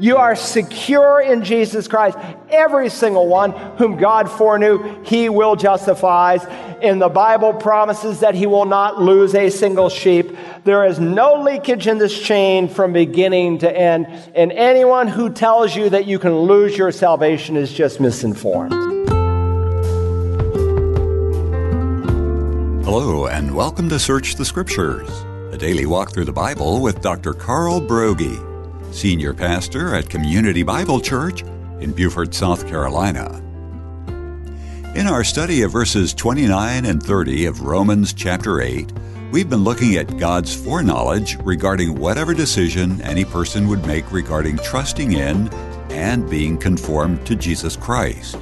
You are secure in Jesus Christ. Every single one whom God foreknew, he will justify. And the Bible promises that he will not lose a single sheep. There is no leakage in this chain from beginning to end. And anyone who tells you that you can lose your salvation is just misinformed. Hello, and welcome to Search the Scriptures, a daily walk through the Bible with Dr. Carl Broggi senior pastor at Community Bible Church in Beaufort, South Carolina. In our study of verses 29 and 30 of Romans chapter 8, we've been looking at God's foreknowledge regarding whatever decision any person would make regarding trusting in and being conformed to Jesus Christ.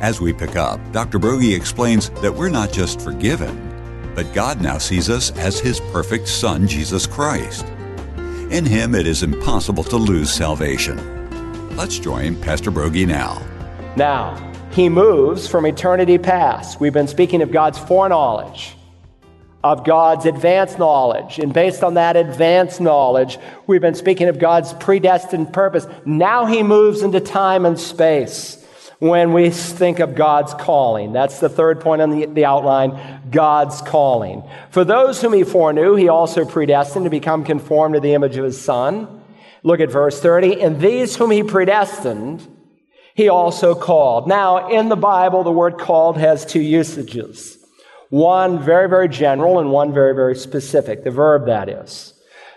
As we pick up, Dr. Broggi explains that we're not just forgiven, but God now sees us as His perfect Son, Jesus Christ. In him, it is impossible to lose salvation. Let's join Pastor Broggi now. Now, he moves from eternity past. We've been speaking of God's foreknowledge, of God's advanced knowledge. And based on that advanced knowledge, we've been speaking of God's predestined purpose. Now he moves into time and space when we think of God's calling. That's the third point on the, the, outline God's calling. For those whom he foreknew, he also predestined to become conformed to the image of his Son. Look at verse 30. And these whom he predestined, he also called. Now, in the Bible, the word called has two usages one very, very general and one very, very specific. The verb, that is.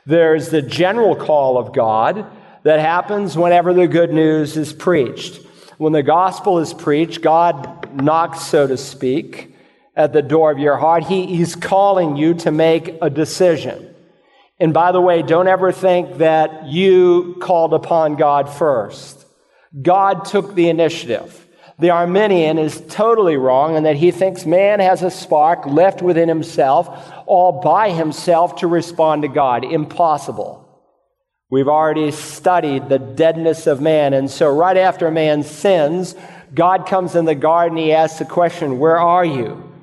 There's the general call of God that happens whenever the good news is preached. When the gospel is preached, God knocks, so to speak, at the door of your heart. He, he's calling you to make a decision. And by the way, don't ever think that you called upon God first. God took the initiative. The Arminian is totally wrong in that he thinks man has a spark left within himself, all by himself, to respond to God. Impossible. We've already studied the deadness of man. And so, right after man sins, God comes in the garden. He asks the question, Where are you?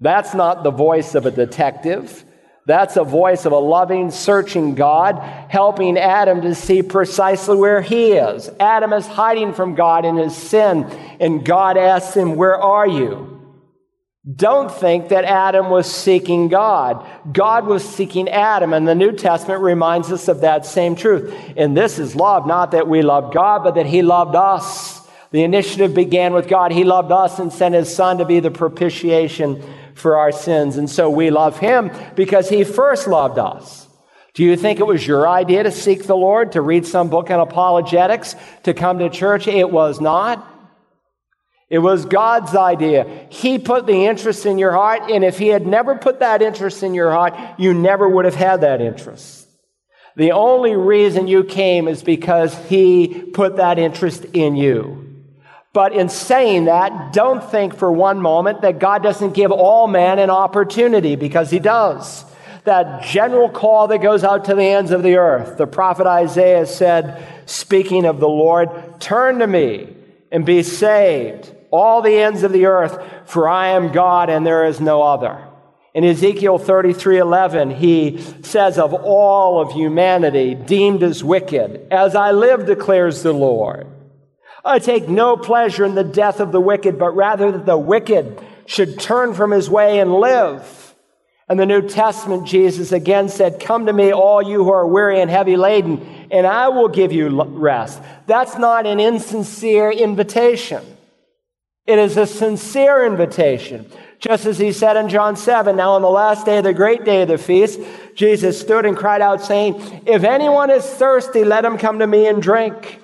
That's not the voice of a detective. That's a voice of a loving, searching God helping Adam to see precisely where he is. Adam is hiding from God in his sin, and God asks him, Where are you? Don't think that Adam was seeking God. God was seeking Adam, and the New Testament reminds us of that same truth. And this is love, not that we loved God, but that He loved us. The initiative began with God. He loved us and sent His Son to be the propitiation for our sins. And so we love Him because He first loved us. Do you think it was your idea to seek the Lord, to read some book on apologetics, to come to church? It was not. It was God's idea. He put the interest in your heart, and if He had never put that interest in your heart, you never would have had that interest. The only reason you came is because He put that interest in you. But in saying that, don't think for one moment that God doesn't give all men an opportunity, because He does. That general call that goes out to the ends of the earth. The prophet Isaiah said, speaking of the Lord, turn to me and be saved all the ends of the earth, for I am God and there is no other. In Ezekiel 33 11, he says, Of all of humanity deemed as wicked, as I live, declares the Lord, I take no pleasure in the death of the wicked, but rather that the wicked should turn from his way and live. In the New Testament, Jesus again said, Come to me, all you who are weary and heavy laden, and I will give you rest. That's not an insincere invitation. It is a sincere invitation. Just as he said in John 7, now on the last day, of the great day of the feast, Jesus stood and cried out, saying, If anyone is thirsty, let him come to me and drink.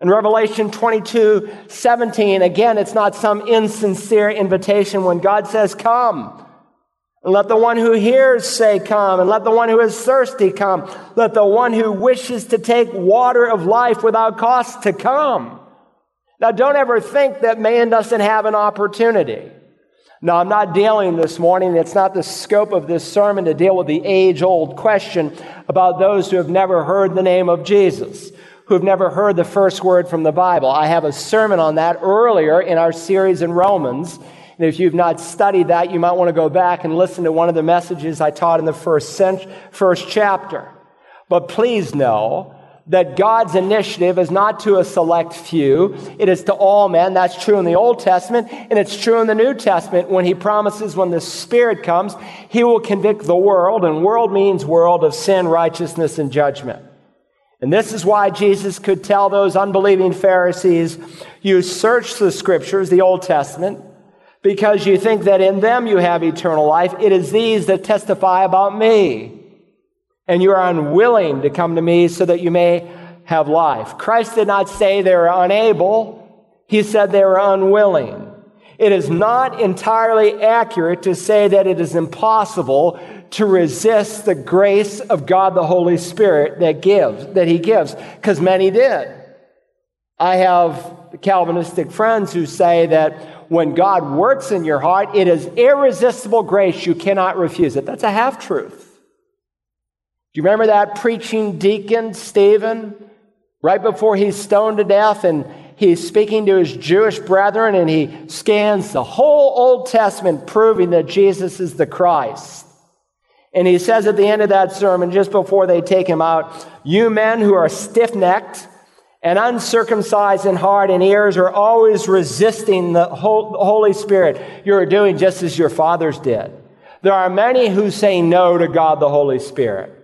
In Revelation 22, 17, again, it's not some insincere invitation when God says, Come. And let the one who hears say, Come. And let the one who is thirsty come. Let the one who wishes to take water of life without cost to come. Now, don't ever think that man doesn't have an opportunity. Now, I'm not dealing this morning, it's not the scope of this sermon to deal with the age old question about those who have never heard the name of Jesus, who have never heard the first word from the Bible. I have a sermon on that earlier in our series in Romans. And if you've not studied that, you might want to go back and listen to one of the messages I taught in the first, cent- first chapter. But please know that God's initiative is not to a select few, it is to all men. That's true in the Old Testament, and it's true in the New Testament when he promises when the Spirit comes, he will convict the world, and world means world of sin, righteousness, and judgment. And this is why Jesus could tell those unbelieving Pharisees, You search the scriptures, the Old Testament, because you think that in them you have eternal life. It is these that testify about me and you are unwilling to come to me so that you may have life. Christ did not say they were unable, he said they were unwilling. It is not entirely accurate to say that it is impossible to resist the grace of God the Holy Spirit that gives, that he gives, because many did. I have Calvinistic friends who say that when God works in your heart, it is irresistible grace. You cannot refuse it. That's a half truth Do you remember that preaching deacon, Stephen, right before he's stoned to death and he's speaking to his Jewish brethren and he scans the whole Old Testament proving that Jesus is the Christ. And he says at the end of that sermon, just before they take him out, you men who are stiff necked and uncircumcised in heart and ears are always resisting the Holy Spirit. You're doing just as your fathers did. There are many who say no to God the Holy Spirit.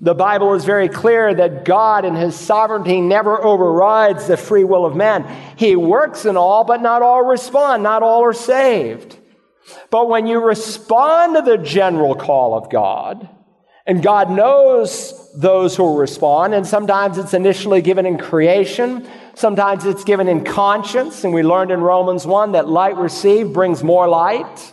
The Bible is very clear that God in his sovereignty never overrides the free will of man. He works in all, but not all respond. Not all are saved. But when you respond to the general call of God, and God knows those who will respond, and sometimes it's initially given in creation, sometimes it's given in conscience, and we learned in Romans 1 that light received brings more light.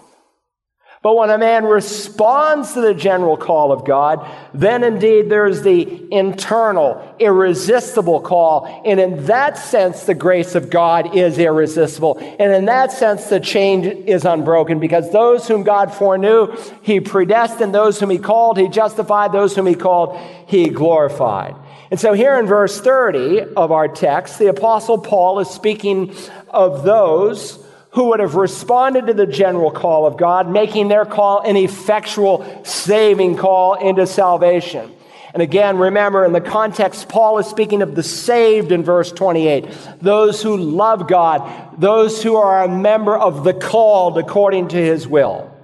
But when a man responds to the general call of God, then indeed there's the internal, irresistible call. And in that sense, the grace of God is irresistible. And in that sense, the change is unbroken because those whom God foreknew, he predestined. Those whom he called, he justified. Those whom he called, he glorified. And so here in verse 30 of our text, the apostle Paul is speaking of those who would have responded to the general call of God, making their call an effectual saving call into salvation. And again, remember in the context, Paul is speaking of the saved in verse 28. Those who love God, those who are a member of the called according to his will.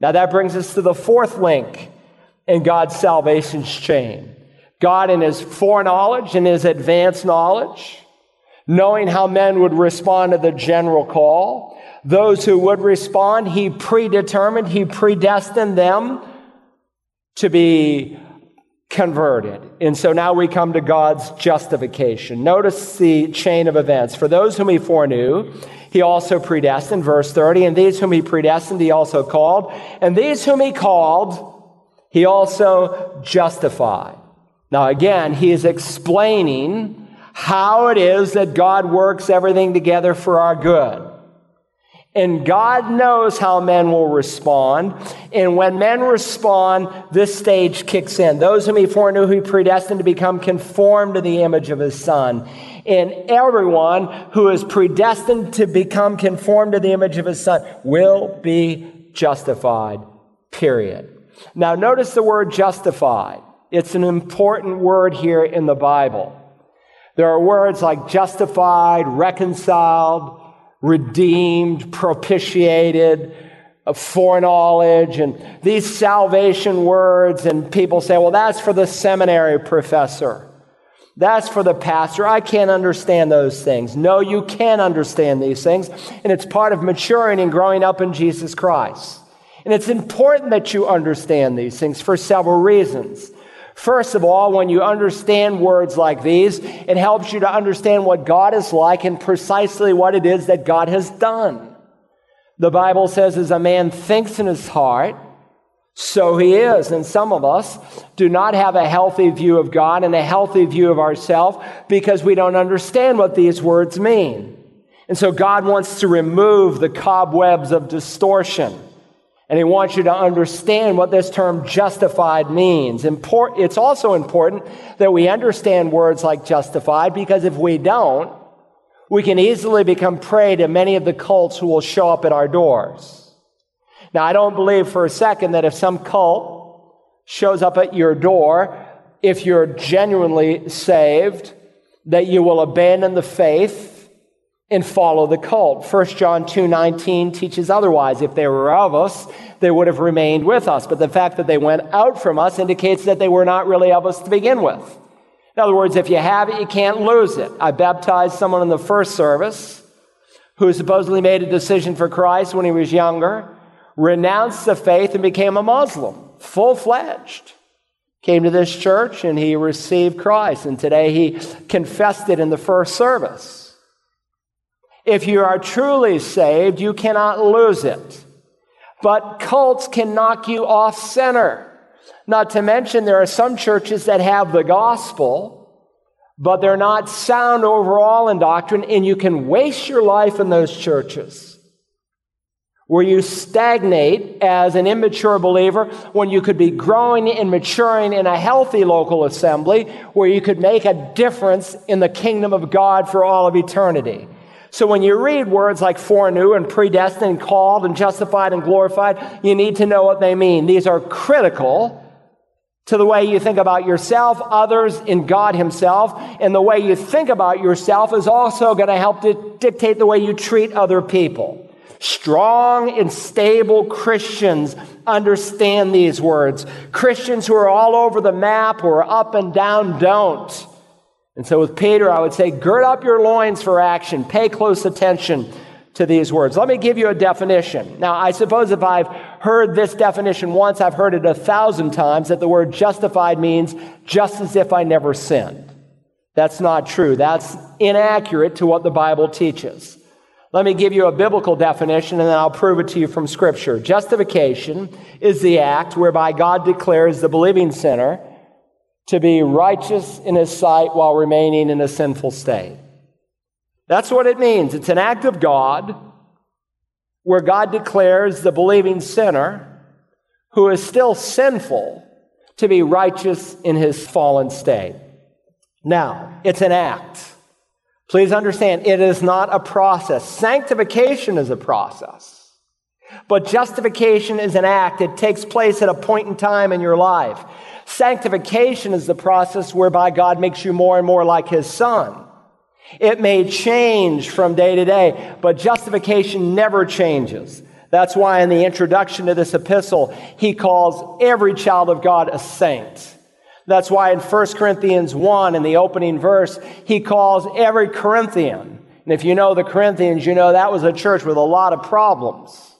Now that brings us to the fourth link in God's salvation chain. God in his foreknowledge and his advanced knowledge knowing how men would respond to the general call. Those who would respond, he predetermined, he predestined them to be converted. And so now we come to God's justification. Notice the chain of events. For those whom he foreknew, he also predestined, verse 30, and these whom he predestined, he also called, and these whom he called, he also justified. Now again, he is explaining how it is that God works everything together for our good. And God knows how men will respond. And when men respond, this stage kicks in. Those whom he foreknew, he predestined to become conformed to the image of his son. And everyone who is predestined to become conformed to the image of his son will be justified. Period. Now, notice the word justified. It's an important word here in the Bible. There are words like justified, reconciled, redeemed, propitiated, uh, foreknowledge, and these salvation words. And people say, well, that's for the seminary professor. That's for the pastor. I can't understand those things. No, you can understand these things. And it's part of maturing and growing up in Jesus Christ. And it's important that you understand these things for several reasons. First of all, when you understand words like these, it helps you to understand what God is like and precisely what it is that God has done. The Bible says, as a man thinks in his heart, so he is. And some of us do not have a healthy view of God and a healthy view of ourselves because we don't understand what these words mean. And so God wants to remove the cobwebs of distortion and he wants you to understand what this term justified means. It's also important that we understand words like justified because if we don't, we can easily become prey to many of the cults who will show up at our doors. Now, I don't believe for a second that if some cult shows up at your door, if you're genuinely saved, that you will abandon the faith and follow the cult. 1 John 2:19 teaches otherwise. If they were of us, they would have remained with us. But the fact that they went out from us indicates that they were not really of us to begin with. In other words, if you have it, you can't lose it. I baptized someone in the first service who supposedly made a decision for Christ when he was younger, renounced the faith and became a Muslim, full-fledged. Came to this church and he received Christ, and today he confessed it in the first service. If you are truly saved, you cannot lose it. But cults can knock you off center. Not to mention, there are some churches that have the gospel, but they're not sound overall in doctrine, and you can waste your life in those churches where you stagnate as an immature believer when you could be growing and maturing in a healthy local assembly where you could make a difference in the kingdom of God for all of eternity. So when you read words like foreknew and predestined and called and justified and glorified, you need to know what they mean. These are critical to the way you think about yourself, others, and God Himself. And the way you think about yourself is also going to help to dictate the way you treat other people. Strong and stable Christians understand these words. Christians who are all over the map, are up and down, don't. And so with Peter, I would say, gird up your loins for action. Pay close attention to these words. Let me give you a definition. Now, I suppose if I've heard this definition once, I've heard it a thousand times that the word justified means just as if I never sinned. That's not true. That's inaccurate to what the Bible teaches. Let me give you a biblical definition and then I'll prove it to you from Scripture. Justification is the act whereby God declares the believing sinner to be righteous in his sight while remaining in a sinful state. That's what it means. It's an act of God where God declares the believing sinner who is still sinful to be righteous in his fallen state. Now, it's an act. Please understand, it is not a process. Sanctification is a process. But justification is an act. It takes place at a point in time in your life. Sanctification is the process whereby God makes you more and more like His Son. It may change from day to day, but justification never changes. That's why in the introduction to this epistle, he calls every child of God a saint. That's why in 1 Corinthians 1, in the opening verse, he calls every Corinthian. And if you know the Corinthians, you know that was a church with a lot of problems.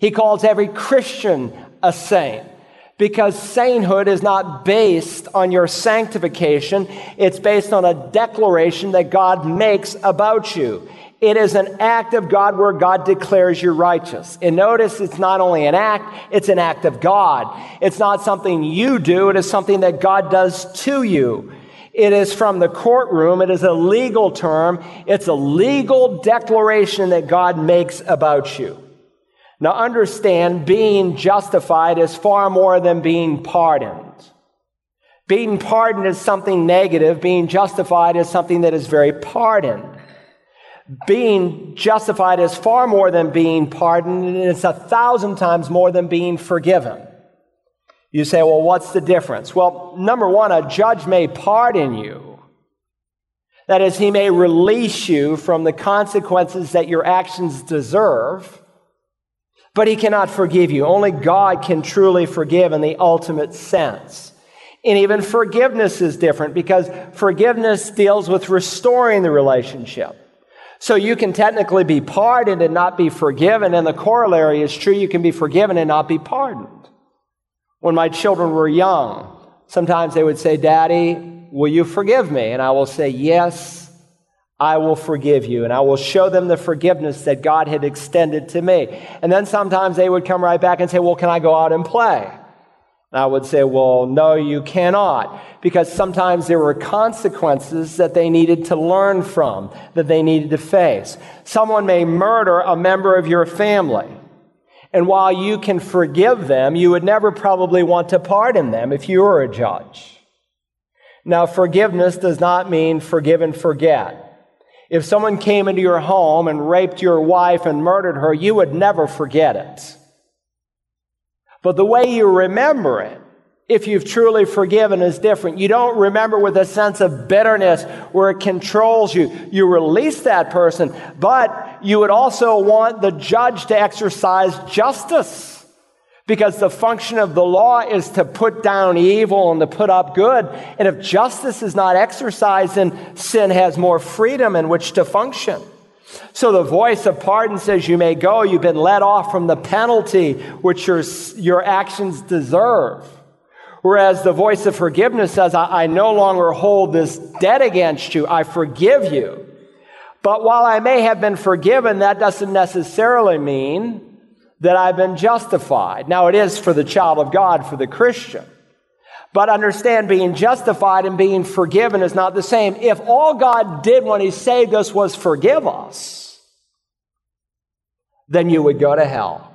He calls every Christian a saint because sainthood is not based on your sanctification. It's based on a declaration that God makes about you. It is an act of God where God declares you righteous. And notice it's not only an act, it's an act of God. It's not something you do, it is something that God does to you. It is from the courtroom. It is a legal term. It's a legal declaration that God makes about you. Now understand, being justified is far more than being pardoned. Being pardoned is something negative. Being justified is something that is very pardoned. Being justified is far more than being pardoned, and it's a thousand times more than being forgiven. You say, well, what's the difference? Well, number one, a judge may pardon you. That is, he may release you from the consequences that your actions deserve but he cannot forgive you. Only God can truly forgive in the ultimate sense. And even forgiveness is different because forgiveness deals with restoring the relationship. So you can technically be pardoned and not be forgiven, and the corollary is true. You can be forgiven and not be pardoned. When my children were young, sometimes they would say, Daddy, will you forgive me? And I will say, Yes, I will forgive you. And I will show them the forgiveness that God had extended to me. And then sometimes they would come right back and say, Well, can I go out and play? And I would say, Well, no, you cannot. Because sometimes there were consequences that they needed to learn from, that they needed to face. Someone may murder a member of your family. And while you can forgive them, you would never probably want to pardon them if you were a judge. Now, forgiveness does not mean forgive and forget. If someone came into your home and raped your wife and murdered her, you would never forget it. But the way you remember it if you've truly forgiven is different. You don't remember with a sense of bitterness where it controls you. You release that person, but you would also want the judge to exercise justice. Because the function of the law is to put down evil and to put up good. And if justice is not exercised, then sin has more freedom in which to function. So the voice of pardon says, You may go. You've been let off from the penalty which your, your actions deserve. Whereas the voice of forgiveness says, I, I no longer hold this debt against you. I forgive you. But while I may have been forgiven, that doesn't necessarily mean that I've been justified. Now, it is for the child of God, for the Christian. But understand being justified and being forgiven is not the same. If all God did when He saved us was forgive us, then you would go to hell.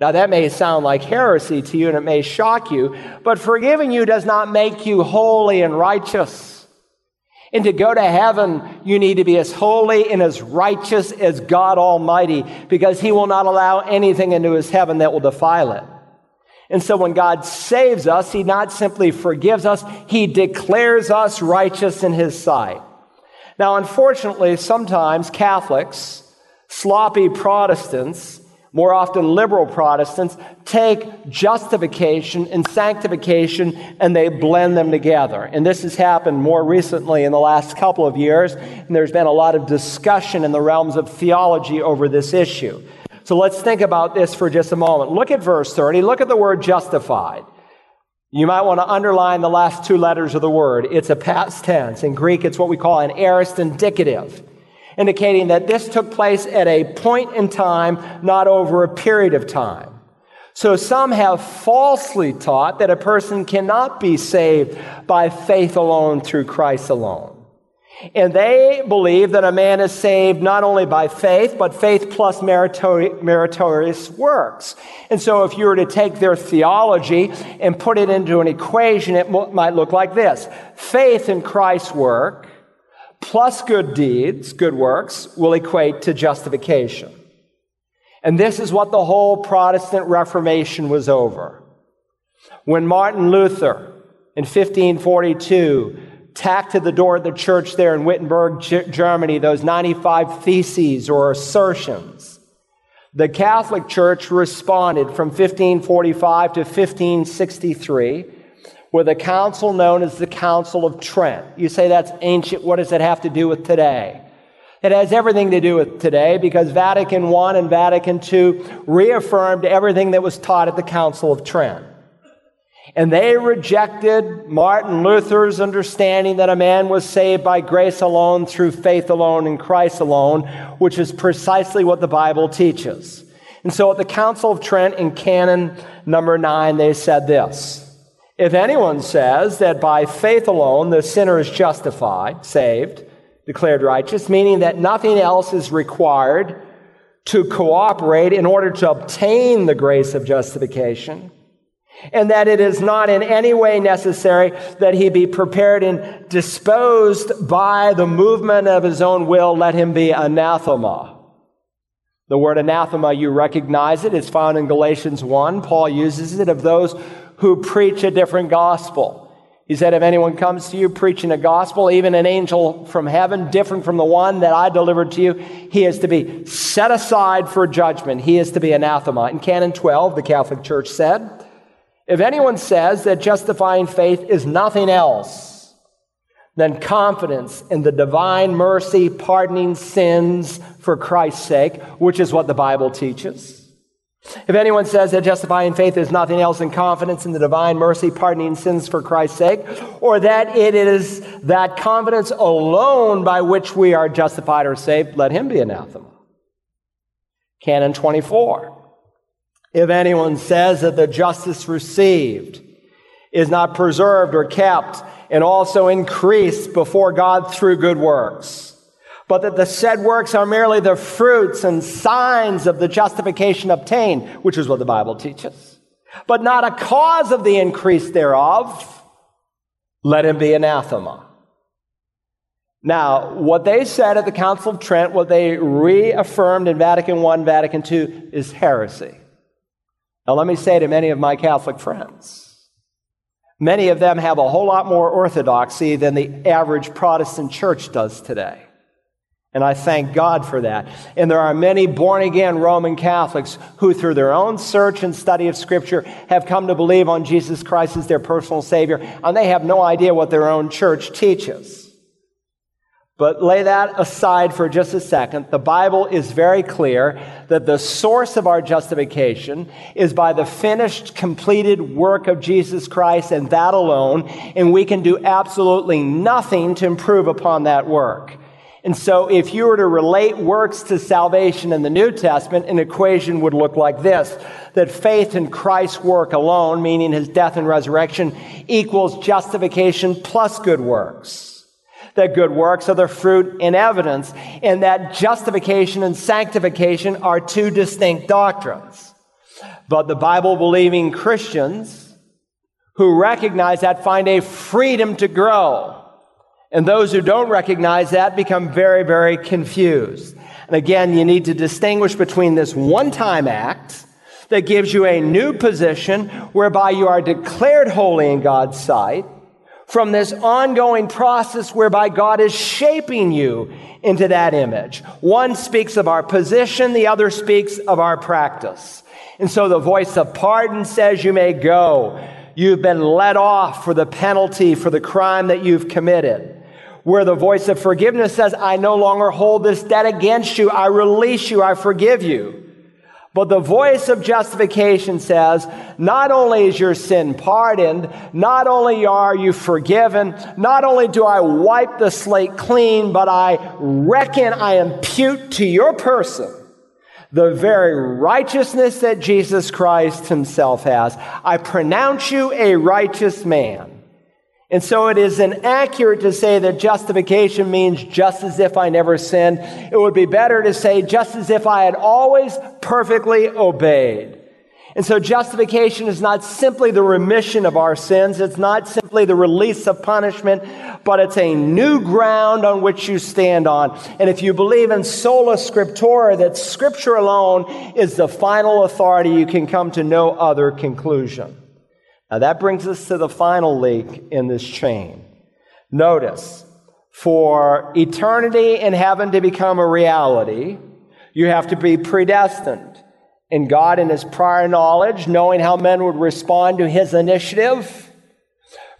Now, that may sound like heresy to you and it may shock you, but forgiving you does not make you holy and righteous. And to go to heaven, you need to be as holy and as righteous as God Almighty because He will not allow anything into His heaven that will defile it. And so when God saves us, He not simply forgives us, He declares us righteous in His sight. Now, unfortunately, sometimes Catholics, sloppy Protestants, more often liberal Protestants, take justification and sanctification and they blend them together. And this has happened more recently in the last couple of years, and there's been a lot of discussion in the realms of theology over this issue. So let's think about this for just a moment. Look at verse 30. Look at the word justified. You might want to underline the last two letters of the word. It's a past tense. In Greek, it's what we call an aorist indicative indicating that this took place at a point in time, not over a period of time. So some have falsely taught that a person cannot be saved by faith alone through Christ alone. And they believe that a man is saved not only by faith, but faith plus meritorious works. And so if you were to take their theology and put it into an equation, it might look like this. Faith in Christ's work plus good deeds, good works, will equate to justification. And this is what the whole Protestant Reformation was over. When Martin Luther in 1542 tacked to the door of the church there in Wittenberg, Germany, those 95 theses or assertions, the Catholic Church responded from 1545 to 1563 with a council known as the Council of Trent. You say that's ancient. What does it have to do with today? It has everything to do with today because Vatican I and Vatican II reaffirmed everything that was taught at the Council of Trent. And they rejected Martin Luther's understanding that a man was saved by grace alone, through faith alone, in Christ alone, which is precisely what the Bible teaches. And so at the Council of Trent in canon number nine, they said this. If anyone says that by faith alone the sinner is justified, saved, declared righteous, meaning that nothing else is required to cooperate in order to obtain the grace of justification, and that it is not in any way necessary that he be prepared and disposed by the movement of his own will, let him be anathema. The word anathema, you recognize it. It's found in Galatians 1. Paul uses it of those who preach a different gospel. He said, If anyone comes to you preaching a gospel, even an angel from heaven, different from the one that I delivered to you, he is to be set aside for judgment. He is to be anathema. In Canon 12, the Catholic Church said, If anyone says that justifying faith is nothing else than confidence in the divine mercy pardoning sins for Christ's sake, which is what the Bible teaches, if anyone says that justifying faith is nothing else than confidence in the divine mercy pardoning sins for Christ's sake, or that it is that confidence alone by which we are justified or saved, let him be anathema. Canon 24. If anyone says that the justice received is not preserved or kept and also increased before God through good works, but that the said works are merely the fruits and signs of the justification obtained, which is what the Bible teaches, but not a cause of the increase thereof, let him be anathema. Now, what they said at the Council of Trent, what they reaffirmed in Vatican I, Vatican II, is heresy. Now, let me say to many of my Catholic friends Many of them have a whole lot more orthodoxy than the average Protestant church does today. And I thank God for that. And there are many born again Roman Catholics who, through their own search and study of Scripture, have come to believe on Jesus Christ as their personal Savior, and they have no idea what their own church teaches. But lay that aside for just a second. The Bible is very clear that the source of our justification is by the finished, completed work of Jesus Christ and that alone, and we can do absolutely nothing to improve upon that work. And so, if you were to relate works to salvation in the New Testament, an equation would look like this that faith in Christ's work alone, meaning his death and resurrection, equals justification plus good works that good works are the fruit and evidence, and that justification and sanctification are two distinct doctrines. But the Bible believing Christians who recognize that find a freedom to grow. And those who don't recognize that become very, very confused. And again, you need to distinguish between this one time act that gives you a new position whereby you are declared holy in God's sight from this ongoing process whereby God is shaping you into that image. One speaks of our position, the other speaks of our practice. And so the voice of pardon says you may go. You've been let off for the penalty for the crime that you've committed. Where the voice of forgiveness says, I no longer hold this debt against you. I release you. I forgive you. But the voice of justification says, not only is your sin pardoned, not only are you forgiven, not only do I wipe the slate clean, but I reckon I impute to your person the very righteousness that Jesus Christ himself has. I pronounce you a righteous man. And so it is inaccurate to say that justification means just as if I never sinned. It would be better to say just as if I had always perfectly obeyed. And so justification is not simply the remission of our sins. It's not simply the release of punishment, but it's a new ground on which you stand on. And if you believe in sola scriptura, that scripture alone is the final authority, you can come to no other conclusion. Now that brings us to the final link in this chain. Notice, for eternity in heaven to become a reality, you have to be predestined. And God, in His prior knowledge, knowing how men would respond to His initiative,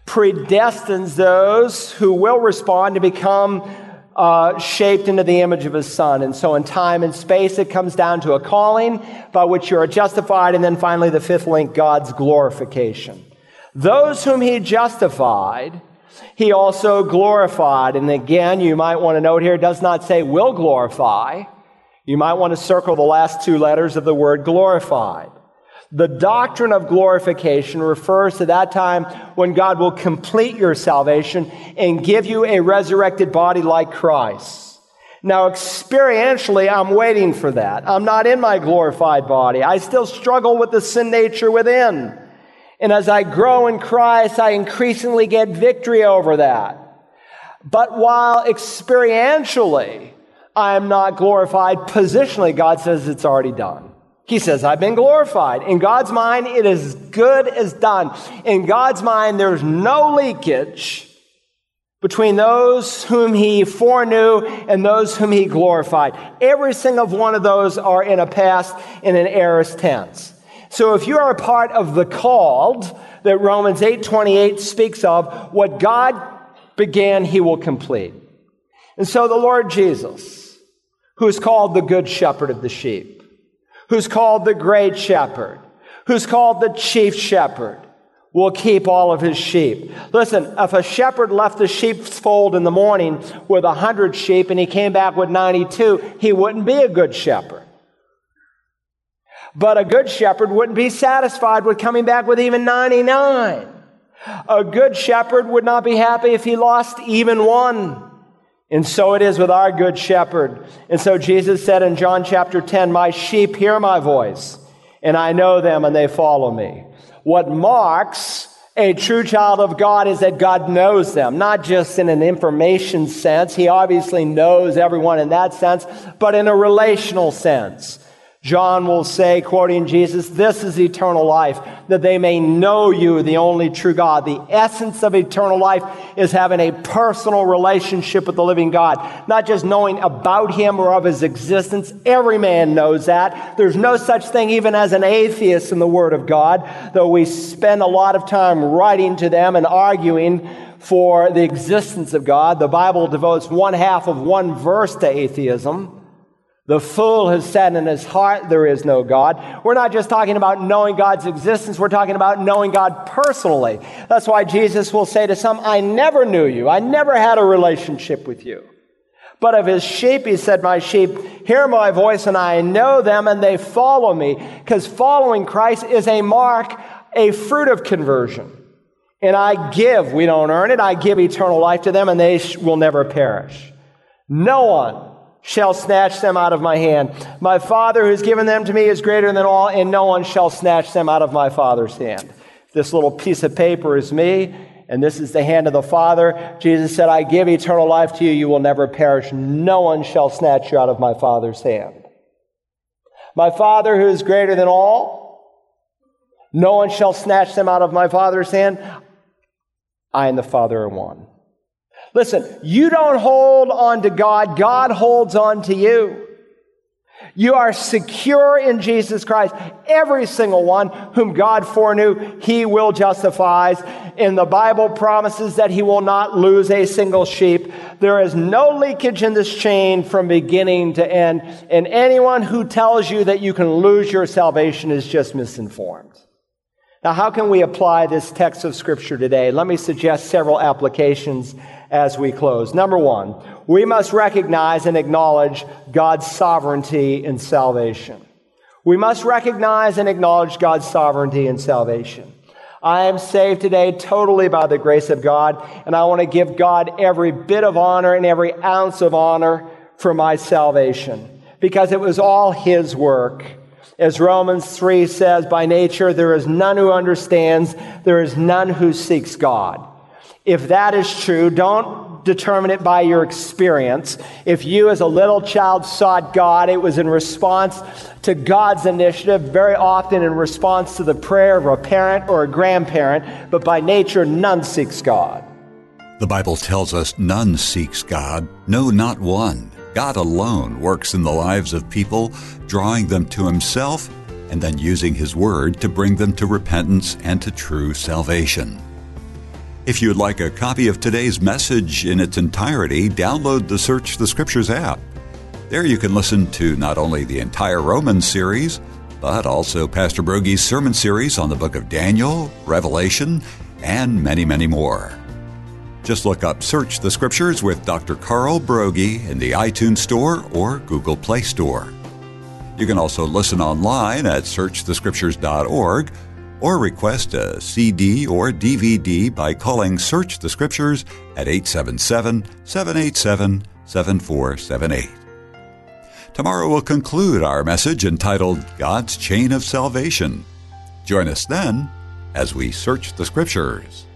predestines those who will respond to become uh, shaped into the image of his son. And so in time and space, it comes down to a calling by which you are justified. And then finally, the fifth link, God's glorification. Those whom he justified, he also glorified. And again, you might want to note here, it does not say will glorify. You might want to circle the last two letters of the word glorified. The doctrine of glorification refers to that time when God will complete your salvation and give you a resurrected body like Christ. Now, experientially, I'm waiting for that. I'm not in my glorified body. I still struggle with the sin nature within. And as I grow in Christ, I increasingly get victory over that. But while experientially I am not glorified, positionally, God says it's already done. He says, I've been glorified. In God's mind, it is good as done. In God's mind, there's no leakage between those whom he foreknew and those whom he glorified. Every single one of those are in a past in an aorist tense. So if you are a part of the called that Romans 8:28 speaks of, what God began, he will complete. And so the Lord Jesus, who is called the good shepherd of the sheep, who's called the great shepherd, who's called the chief shepherd, will keep all of his sheep. Listen, if a shepherd left the sheep's fold in the morning with a hundred sheep and he came back with 92, he wouldn't be a good shepherd. But a good shepherd wouldn't be satisfied with coming back with even 99. A good shepherd would not be happy if he lost even one. And so it is with our good shepherd. And so Jesus said in John chapter 10, My sheep hear my voice, and I know them, and they follow me. What marks a true child of God is that God knows them, not just in an information sense. He obviously knows everyone in that sense, but in a relational sense. John will say, quoting Jesus, This is eternal life, that they may know you, the only true God. The essence of eternal life is having a personal relationship with the living God, not just knowing about Him or of His existence. Every man knows that. There's no such thing even as an atheist in the Word of God, though we spend a lot of time writing to them and arguing for the existence of God. The Bible devotes one half of one verse to atheism. The fool has said in his heart, There is no God. We're not just talking about knowing God's existence, we're talking about knowing God personally. That's why Jesus will say to some, I never knew you. I never had a relationship with you. But of his sheep, he said, My sheep hear my voice, and I know them, and they follow me. Because following Christ is a mark, a fruit of conversion. And I give, we don't earn it, I give eternal life to them, and they will never perish. No one shall snatch them out of my hand. My Father who has given them to me is greater than all, and no one shall snatch them out of my Father's hand. This little piece of paper is me, and this is the hand of the Father. Jesus said, I give eternal life to you. You will never perish. No one shall snatch you out of my Father's hand. My Father who is greater than all, no one shall snatch them out of my Father's hand. I and the Father are one. Listen, you don't hold on to God, God holds on to you. You are secure in Jesus Christ. Every single one whom God foreknew, he will justify. And the Bible promises that he will not lose a single sheep. There is no leakage in this chain from beginning to end. And anyone who tells you that you can lose your salvation is just misinformed. Now, how can we apply this text of Scripture today? Let me suggest several applications as we close. Number one, we must recognize and acknowledge God's sovereignty in salvation. We must recognize and acknowledge God's sovereignty in salvation. I am saved today totally by the grace of God, and I want to give God every bit of honor and every ounce of honor for my salvation because it was all His work. As Romans 3 says, by nature, there is none who understands, there is none who seeks God. If that is true, don't determine it by your experience. If you, as a little child, sought God, it was in response to God's initiative, very often in response to the prayer of a parent or a grandparent, but by nature, none seeks God. The Bible tells us none seeks God, no, not one. God alone works in the lives of people, drawing them to Himself and then using His Word to bring them to repentance and to true salvation. If you'd like a copy of today's message in its entirety, download the Search the Scriptures app. There you can listen to not only the entire Romans series, but also Pastor Broggi's sermon series on the book of Daniel, Revelation, and many, many more. Just look up Search the Scriptures with Dr. Carl Broggi in the iTunes Store or Google Play Store. You can also listen online at searchthescriptures.org or request a CD or DVD by calling Search the Scriptures at 877 787 7478. Tomorrow we'll conclude our message entitled God's Chain of Salvation. Join us then as we search the Scriptures.